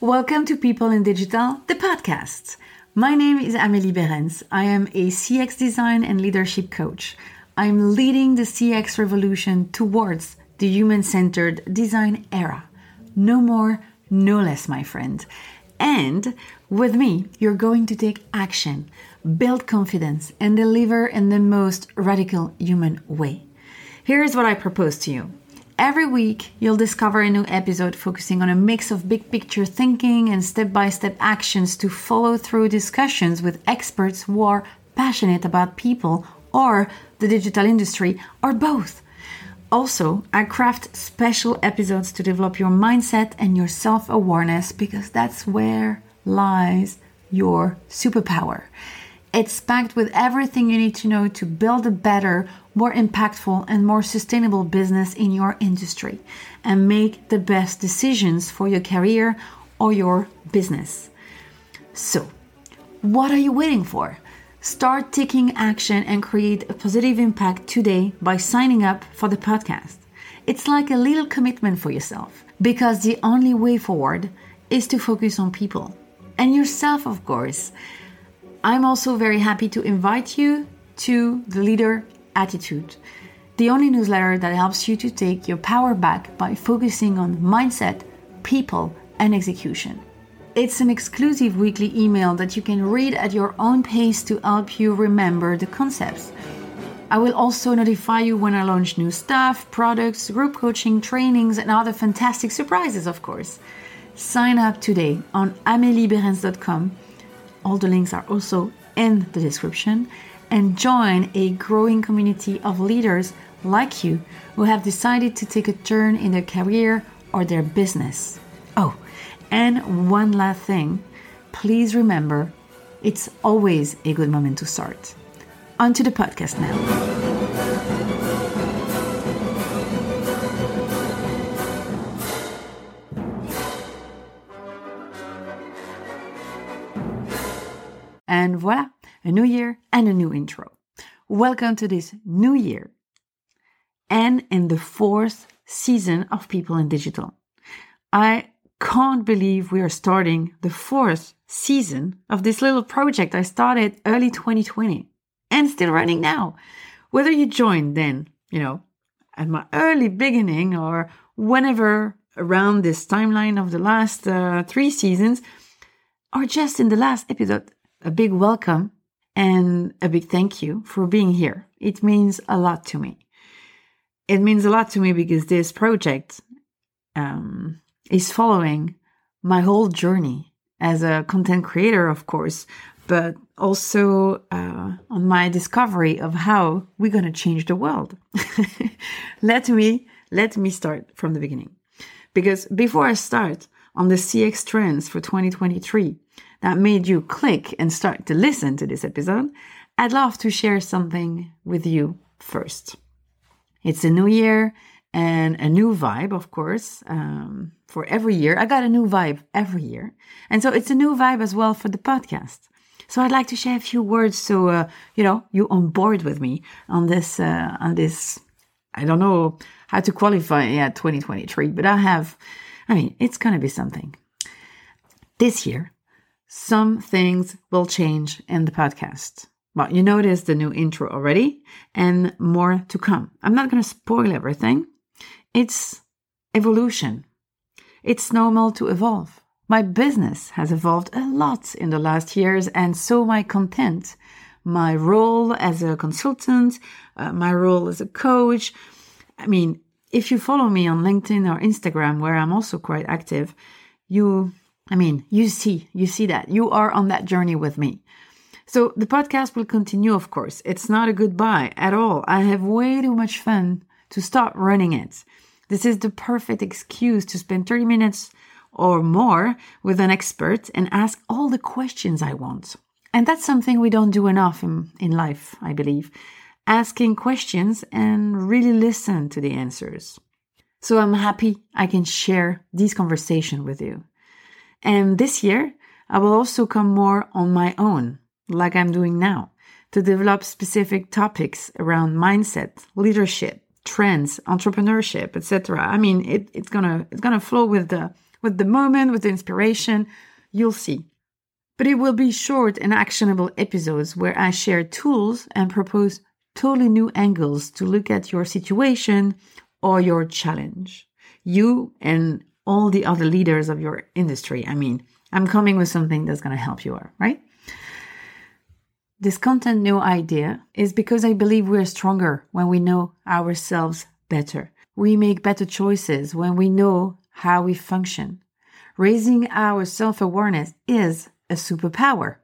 Welcome to People in Digital, the podcast. My name is Amélie Berens. I am a CX design and leadership coach. I'm leading the CX revolution towards the human centered design era. No more, no less, my friend. And with me, you're going to take action, build confidence, and deliver in the most radical human way. Here's what I propose to you. Every week, you'll discover a new episode focusing on a mix of big picture thinking and step by step actions to follow through discussions with experts who are passionate about people or the digital industry or both. Also, I craft special episodes to develop your mindset and your self awareness because that's where lies your superpower. It's packed with everything you need to know to build a better, more impactful, and more sustainable business in your industry and make the best decisions for your career or your business. So, what are you waiting for? Start taking action and create a positive impact today by signing up for the podcast. It's like a little commitment for yourself because the only way forward is to focus on people and yourself, of course. I'm also very happy to invite you to the Leader Attitude, the only newsletter that helps you to take your power back by focusing on mindset, people, and execution. It's an exclusive weekly email that you can read at your own pace to help you remember the concepts. I will also notify you when I launch new stuff, products, group coaching, trainings, and other fantastic surprises, of course. Sign up today on amelieberens.com all the links are also in the description. And join a growing community of leaders like you who have decided to take a turn in their career or their business. Oh, and one last thing please remember it's always a good moment to start. On to the podcast now. And voila, a new year and a new intro. Welcome to this new year and in the fourth season of People in Digital. I can't believe we are starting the fourth season of this little project I started early 2020 and still running now. Whether you joined then, you know, at my early beginning or whenever around this timeline of the last uh, three seasons, or just in the last episode a big welcome and a big thank you for being here. It means a lot to me. It means a lot to me because this project um, is following my whole journey as a content creator, of course, but also uh, on my discovery of how we're going to change the world. let me let me start from the beginning, because before I start on the CX trends for 2023, that made you click and start to listen to this episode, I'd love to share something with you first. It's a new year and a new vibe, of course, um, for every year. I got a new vibe every year. And so it's a new vibe as well for the podcast. So I'd like to share a few words so, uh, you know, you on board with me on this, uh, on this, I don't know how to qualify yeah, 2023, but I have, I mean, it's going to be something. This year, some things will change in the podcast. Well, you noticed the new intro already and more to come. I'm not going to spoil everything. It's evolution. It's normal to evolve. My business has evolved a lot in the last years, and so my content, my role as a consultant, uh, my role as a coach. I mean, if you follow me on LinkedIn or Instagram, where I'm also quite active, you I mean, you see, you see that. You are on that journey with me. So the podcast will continue, of course. It's not a goodbye at all. I have way too much fun to stop running it. This is the perfect excuse to spend 30 minutes or more with an expert and ask all the questions I want. And that's something we don't do enough in, in life, I believe. Asking questions and really listen to the answers. So I'm happy I can share this conversation with you. And this year, I will also come more on my own, like I'm doing now, to develop specific topics around mindset, leadership, trends, entrepreneurship, etc. I mean, it, it's gonna it's gonna flow with the with the moment, with the inspiration. You'll see. But it will be short and actionable episodes where I share tools and propose totally new angles to look at your situation or your challenge. You and all the other leaders of your industry. I mean, I'm coming with something that's going to help you, right? This content new idea is because I believe we're stronger when we know ourselves better. We make better choices when we know how we function. Raising our self awareness is a superpower.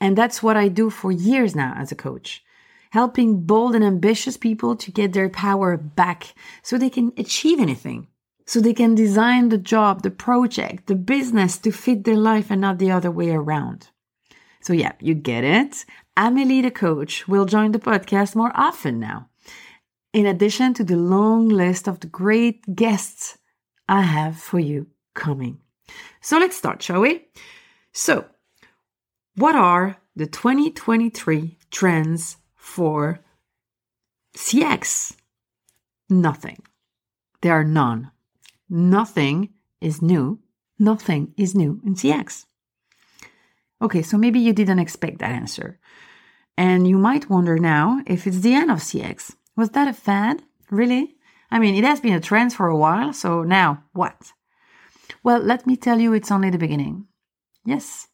And that's what I do for years now as a coach, helping bold and ambitious people to get their power back so they can achieve anything. So they can design the job, the project, the business to fit their life and not the other way around. So, yeah, you get it. Amelie, the coach, will join the podcast more often now. In addition to the long list of the great guests I have for you coming. So, let's start, shall we? So, what are the 2023 trends for CX? Nothing. There are none. Nothing is new. Nothing is new in CX. Okay, so maybe you didn't expect that answer. And you might wonder now if it's the end of CX. Was that a fad? Really? I mean, it has been a trend for a while, so now what? Well, let me tell you, it's only the beginning. Yes,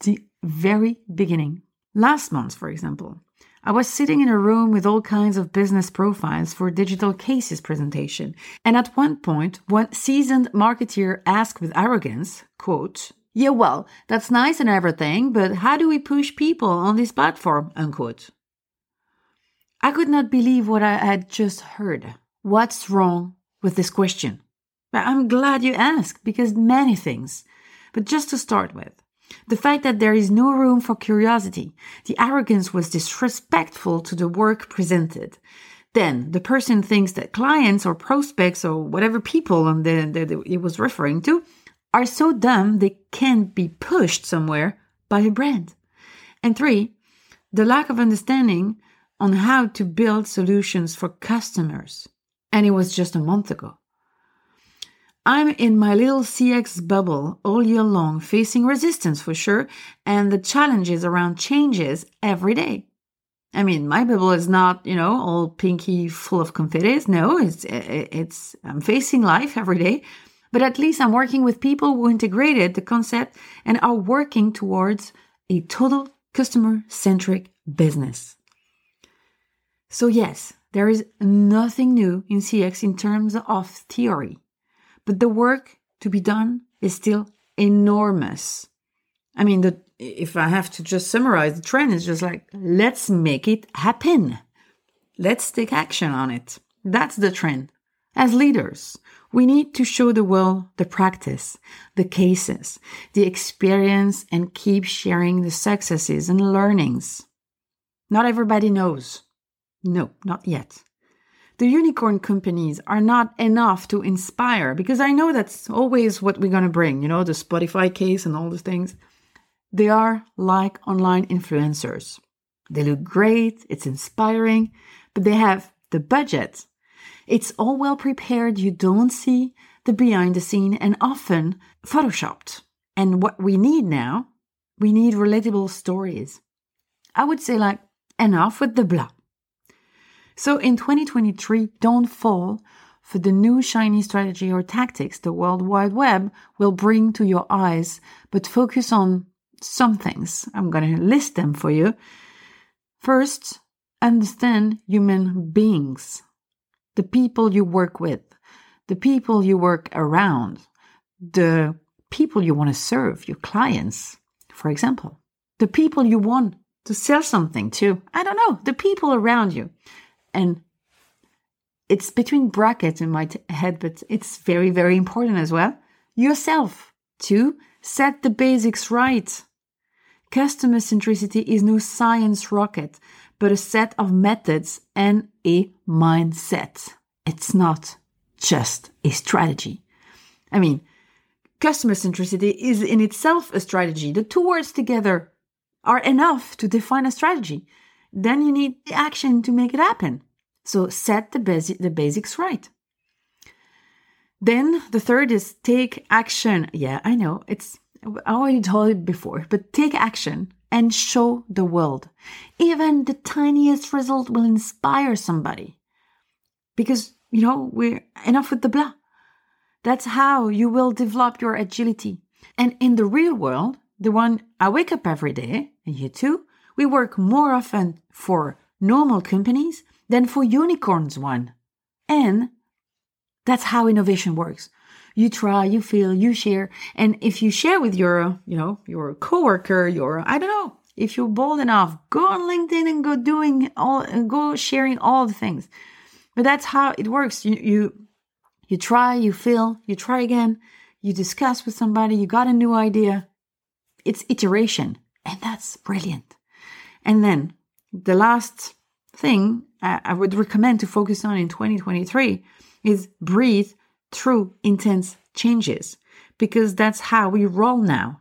the very beginning. Last month, for example, I was sitting in a room with all kinds of business profiles for digital cases presentation. And at one point, one seasoned marketeer asked with arrogance, quote, yeah, well, that's nice and everything, but how do we push people on this platform? Unquote. I could not believe what I had just heard. What's wrong with this question? I'm glad you asked because many things. But just to start with, the fact that there is no room for curiosity, the arrogance was disrespectful to the work presented. Then the person thinks that clients or prospects or whatever people on the, that it was referring to are so dumb they can't be pushed somewhere by a brand. And three, the lack of understanding on how to build solutions for customers. And it was just a month ago. I'm in my little CX bubble all year long, facing resistance for sure, and the challenges around changes every day. I mean, my bubble is not, you know, all pinky full of confetti. No, it's, it's, I'm facing life every day, but at least I'm working with people who integrated the concept and are working towards a total customer centric business. So yes, there is nothing new in CX in terms of theory. But the work to be done is still enormous. I mean, the, if I have to just summarize, the trend is just like, let's make it happen. Let's take action on it. That's the trend. As leaders, we need to show the world the practice, the cases, the experience, and keep sharing the successes and learnings. Not everybody knows. No, not yet the unicorn companies are not enough to inspire because I know that's always what we're going to bring, you know, the Spotify case and all those things. They are like online influencers. They look great, it's inspiring, but they have the budget. It's all well prepared, you don't see the behind the scene and often photoshopped. And what we need now, we need relatable stories. I would say like enough with the blah. So in 2023, don't fall for the new shiny strategy or tactics the World Wide Web will bring to your eyes, but focus on some things. I'm going to list them for you. First, understand human beings, the people you work with, the people you work around, the people you want to serve, your clients, for example, the people you want to sell something to. I don't know, the people around you and it's between brackets in my t- head, but it's very, very important as well. Yourself. to set the basics right. Customer centricity is no science rocket, but a set of methods and a mindset. It's not just a strategy. I mean, customer centricity is in itself a strategy. The two words together are enough to define a strategy then you need the action to make it happen. So set the, basi- the basics right. Then the third is take action. Yeah, I know it's, I already told it before, but take action and show the world. Even the tiniest result will inspire somebody because, you know, we're enough with the blah. That's how you will develop your agility. And in the real world, the one I wake up every day, and you too, we work more often for normal companies than for unicorns one. And that's how innovation works. You try, you feel, you share. And if you share with your, you know, your coworker, your, I don't know, if you're bold enough, go on LinkedIn and go doing all, and go sharing all the things. But that's how it works. You, you, you try, you feel, you try again, you discuss with somebody, you got a new idea. It's iteration. And that's brilliant. And then the last thing I would recommend to focus on in 2023 is breathe through intense changes because that's how we roll now.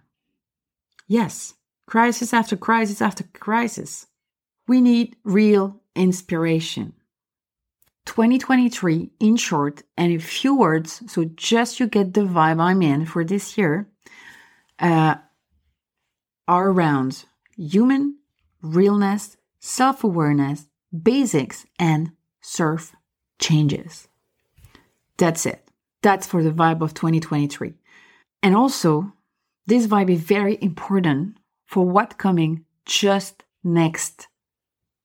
Yes, crisis after crisis after crisis. We need real inspiration. 2023, in short, and in few words, so just you get the vibe I'm in for this year, uh, are around human, realness, self awareness, basics, and surf changes. That's it. That's for the vibe of 2023. And also, this vibe is very important for what coming just next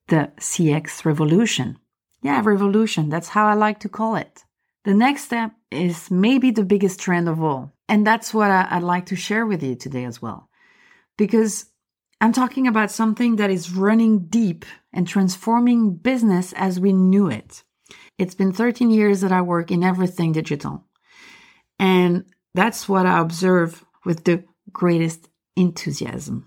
the CX revolution. Yeah, revolution. That's how I like to call it. The next step is maybe the biggest trend of all. And that's what I, would like to share with you today as well. Because I'm talking about something that is running deep and transforming business as we knew it. It's been 13 years that I work in everything digital. And that's what I observe with the greatest enthusiasm.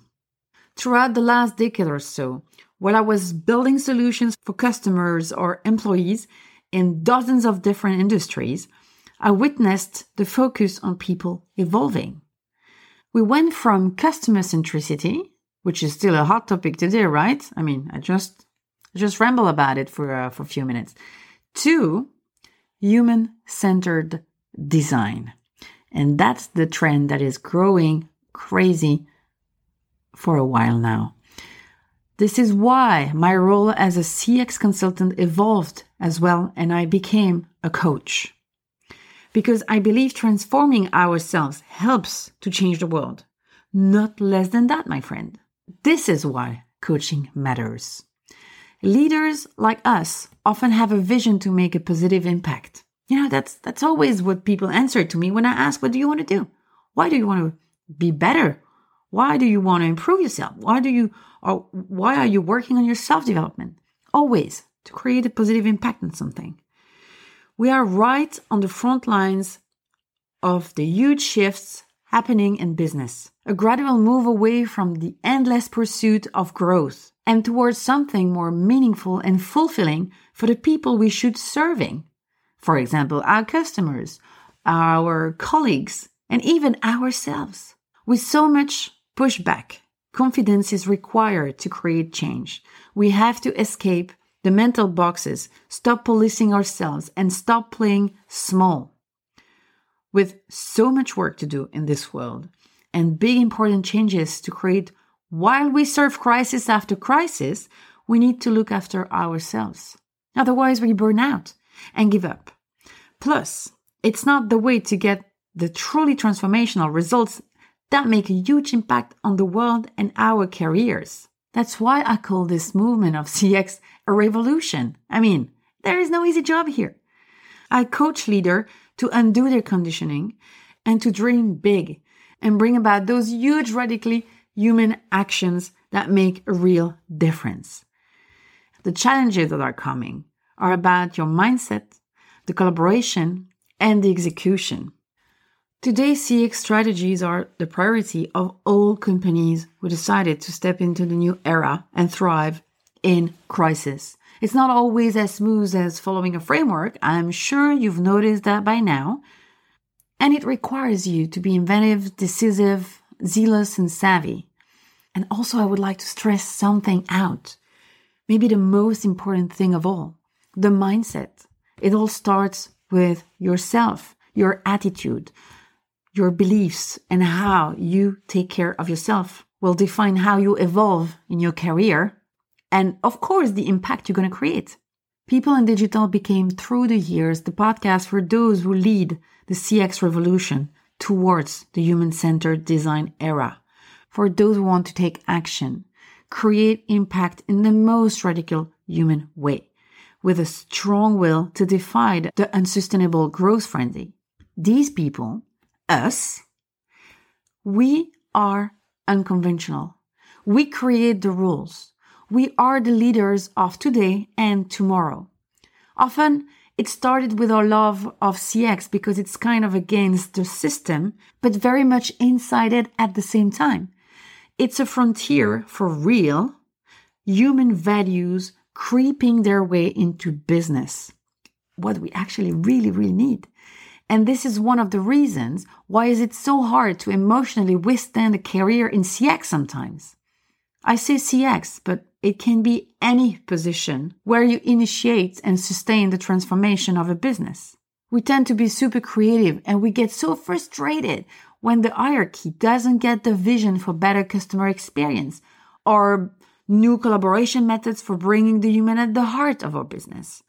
Throughout the last decade or so, while I was building solutions for customers or employees in dozens of different industries, I witnessed the focus on people evolving. We went from customer centricity, which is still a hot topic today, right? I mean, I just just ramble about it for uh, for a few minutes. To human centered design. And that's the trend that is growing crazy for a while now. This is why my role as a CX consultant evolved as well, and I became a coach. Because I believe transforming ourselves helps to change the world. Not less than that, my friend. This is why coaching matters. Leaders like us often have a vision to make a positive impact. You know, that's that's always what people answer to me when I ask, "What do you want to do? Why do you want to be better? Why do you want to improve yourself? Why do you or why are you working on your self development? Always to create a positive impact on something. We are right on the front lines of the huge shifts happening in business. A gradual move away from the endless pursuit of growth and towards something more meaningful and fulfilling for the people we should serving. For example, our customers, our colleagues, and even ourselves. With so much pushback Confidence is required to create change. We have to escape the mental boxes, stop policing ourselves, and stop playing small. With so much work to do in this world and big important changes to create while we serve crisis after crisis, we need to look after ourselves. Otherwise, we burn out and give up. Plus, it's not the way to get the truly transformational results that make a huge impact on the world and our careers. That's why I call this movement of CX a revolution. I mean, there is no easy job here. I coach leaders to undo their conditioning and to dream big and bring about those huge, radically human actions that make a real difference. The challenges that are coming are about your mindset, the collaboration, and the execution. Today, CX strategies are the priority of all companies who decided to step into the new era and thrive in crisis. It's not always as smooth as following a framework. I'm sure you've noticed that by now. And it requires you to be inventive, decisive, zealous, and savvy. And also, I would like to stress something out. Maybe the most important thing of all the mindset. It all starts with yourself your attitude, your beliefs, and how you take care of yourself will define how you evolve in your career and, of course, the impact you're going to create. People in Digital became, through the years, the podcast for those who lead the CX revolution towards the human centered design era, for those who want to take action, create impact in the most radical human way, with a strong will to defy the unsustainable growth frenzy. These people, us, we are unconventional. We create the rules. We are the leaders of today and tomorrow. Often it started with our love of CX because it's kind of against the system, but very much inside it at the same time. It's a frontier for real human values creeping their way into business. What we actually really, really need. And this is one of the reasons why is it so hard to emotionally withstand a career in CX sometimes. I say CX, but it can be any position where you initiate and sustain the transformation of a business. We tend to be super creative and we get so frustrated when the hierarchy doesn't get the vision for better customer experience or new collaboration methods for bringing the human at the heart of our business.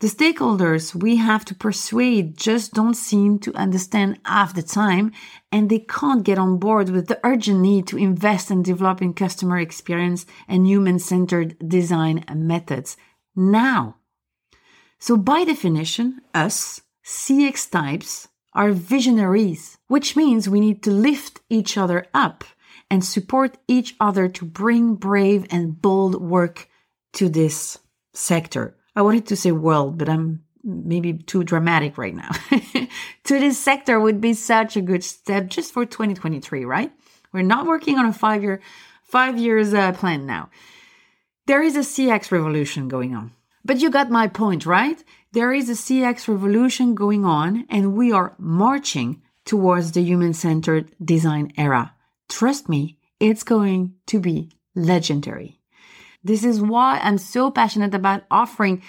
The stakeholders we have to persuade just don't seem to understand half the time, and they can't get on board with the urgent need to invest in developing customer experience and human centered design methods now. So, by definition, us, CX types, are visionaries, which means we need to lift each other up and support each other to bring brave and bold work to this sector. I wanted to say world, but I'm maybe too dramatic right now. to this sector would be such a good step just for 2023, right? We're not working on a five year, five years uh, plan now. There is a CX revolution going on. But you got my point, right? There is a CX revolution going on and we are marching towards the human centered design era. Trust me, it's going to be legendary. This is why I'm so passionate about offering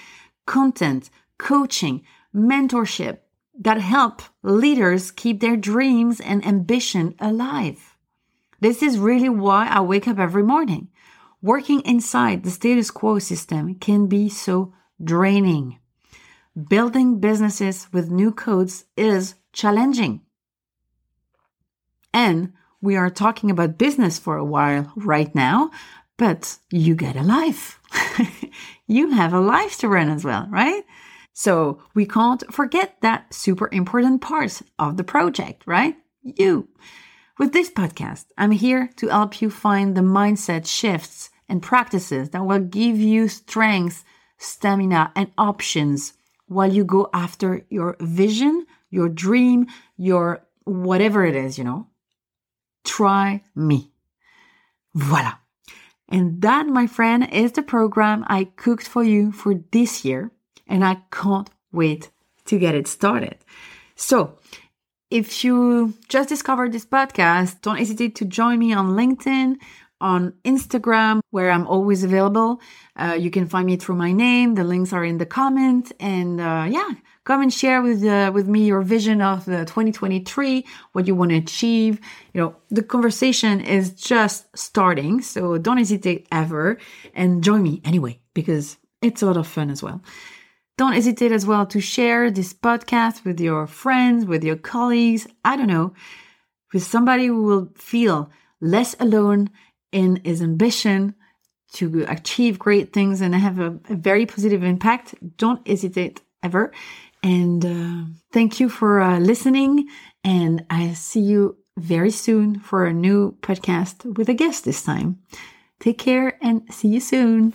content, coaching, mentorship that help leaders keep their dreams and ambition alive. This is really why I wake up every morning. Working inside the status quo system can be so draining. Building businesses with new codes is challenging. And we are talking about business for a while right now, but you get a life. you have a life to run as well, right? So we can't forget that super important part of the project, right? You. With this podcast, I'm here to help you find the mindset shifts and practices that will give you strength, stamina, and options while you go after your vision, your dream, your whatever it is, you know. Try me. Voila. And that, my friend, is the program I cooked for you for this year. And I can't wait to get it started. So if you just discovered this podcast, don't hesitate to join me on LinkedIn, on Instagram, where I'm always available. Uh, you can find me through my name. The links are in the comment. And uh, yeah, come and share with uh, with me your vision of the 2023, what you want to achieve. You know, the conversation is just starting, so don't hesitate ever and join me anyway because it's a lot of fun as well. Don't hesitate as well to share this podcast with your friends, with your colleagues, I don't know, with somebody who will feel less alone in his ambition to achieve great things and have a, a very positive impact. Don't hesitate ever. And uh, thank you for uh, listening. And I see you very soon for a new podcast with a guest this time. Take care and see you soon.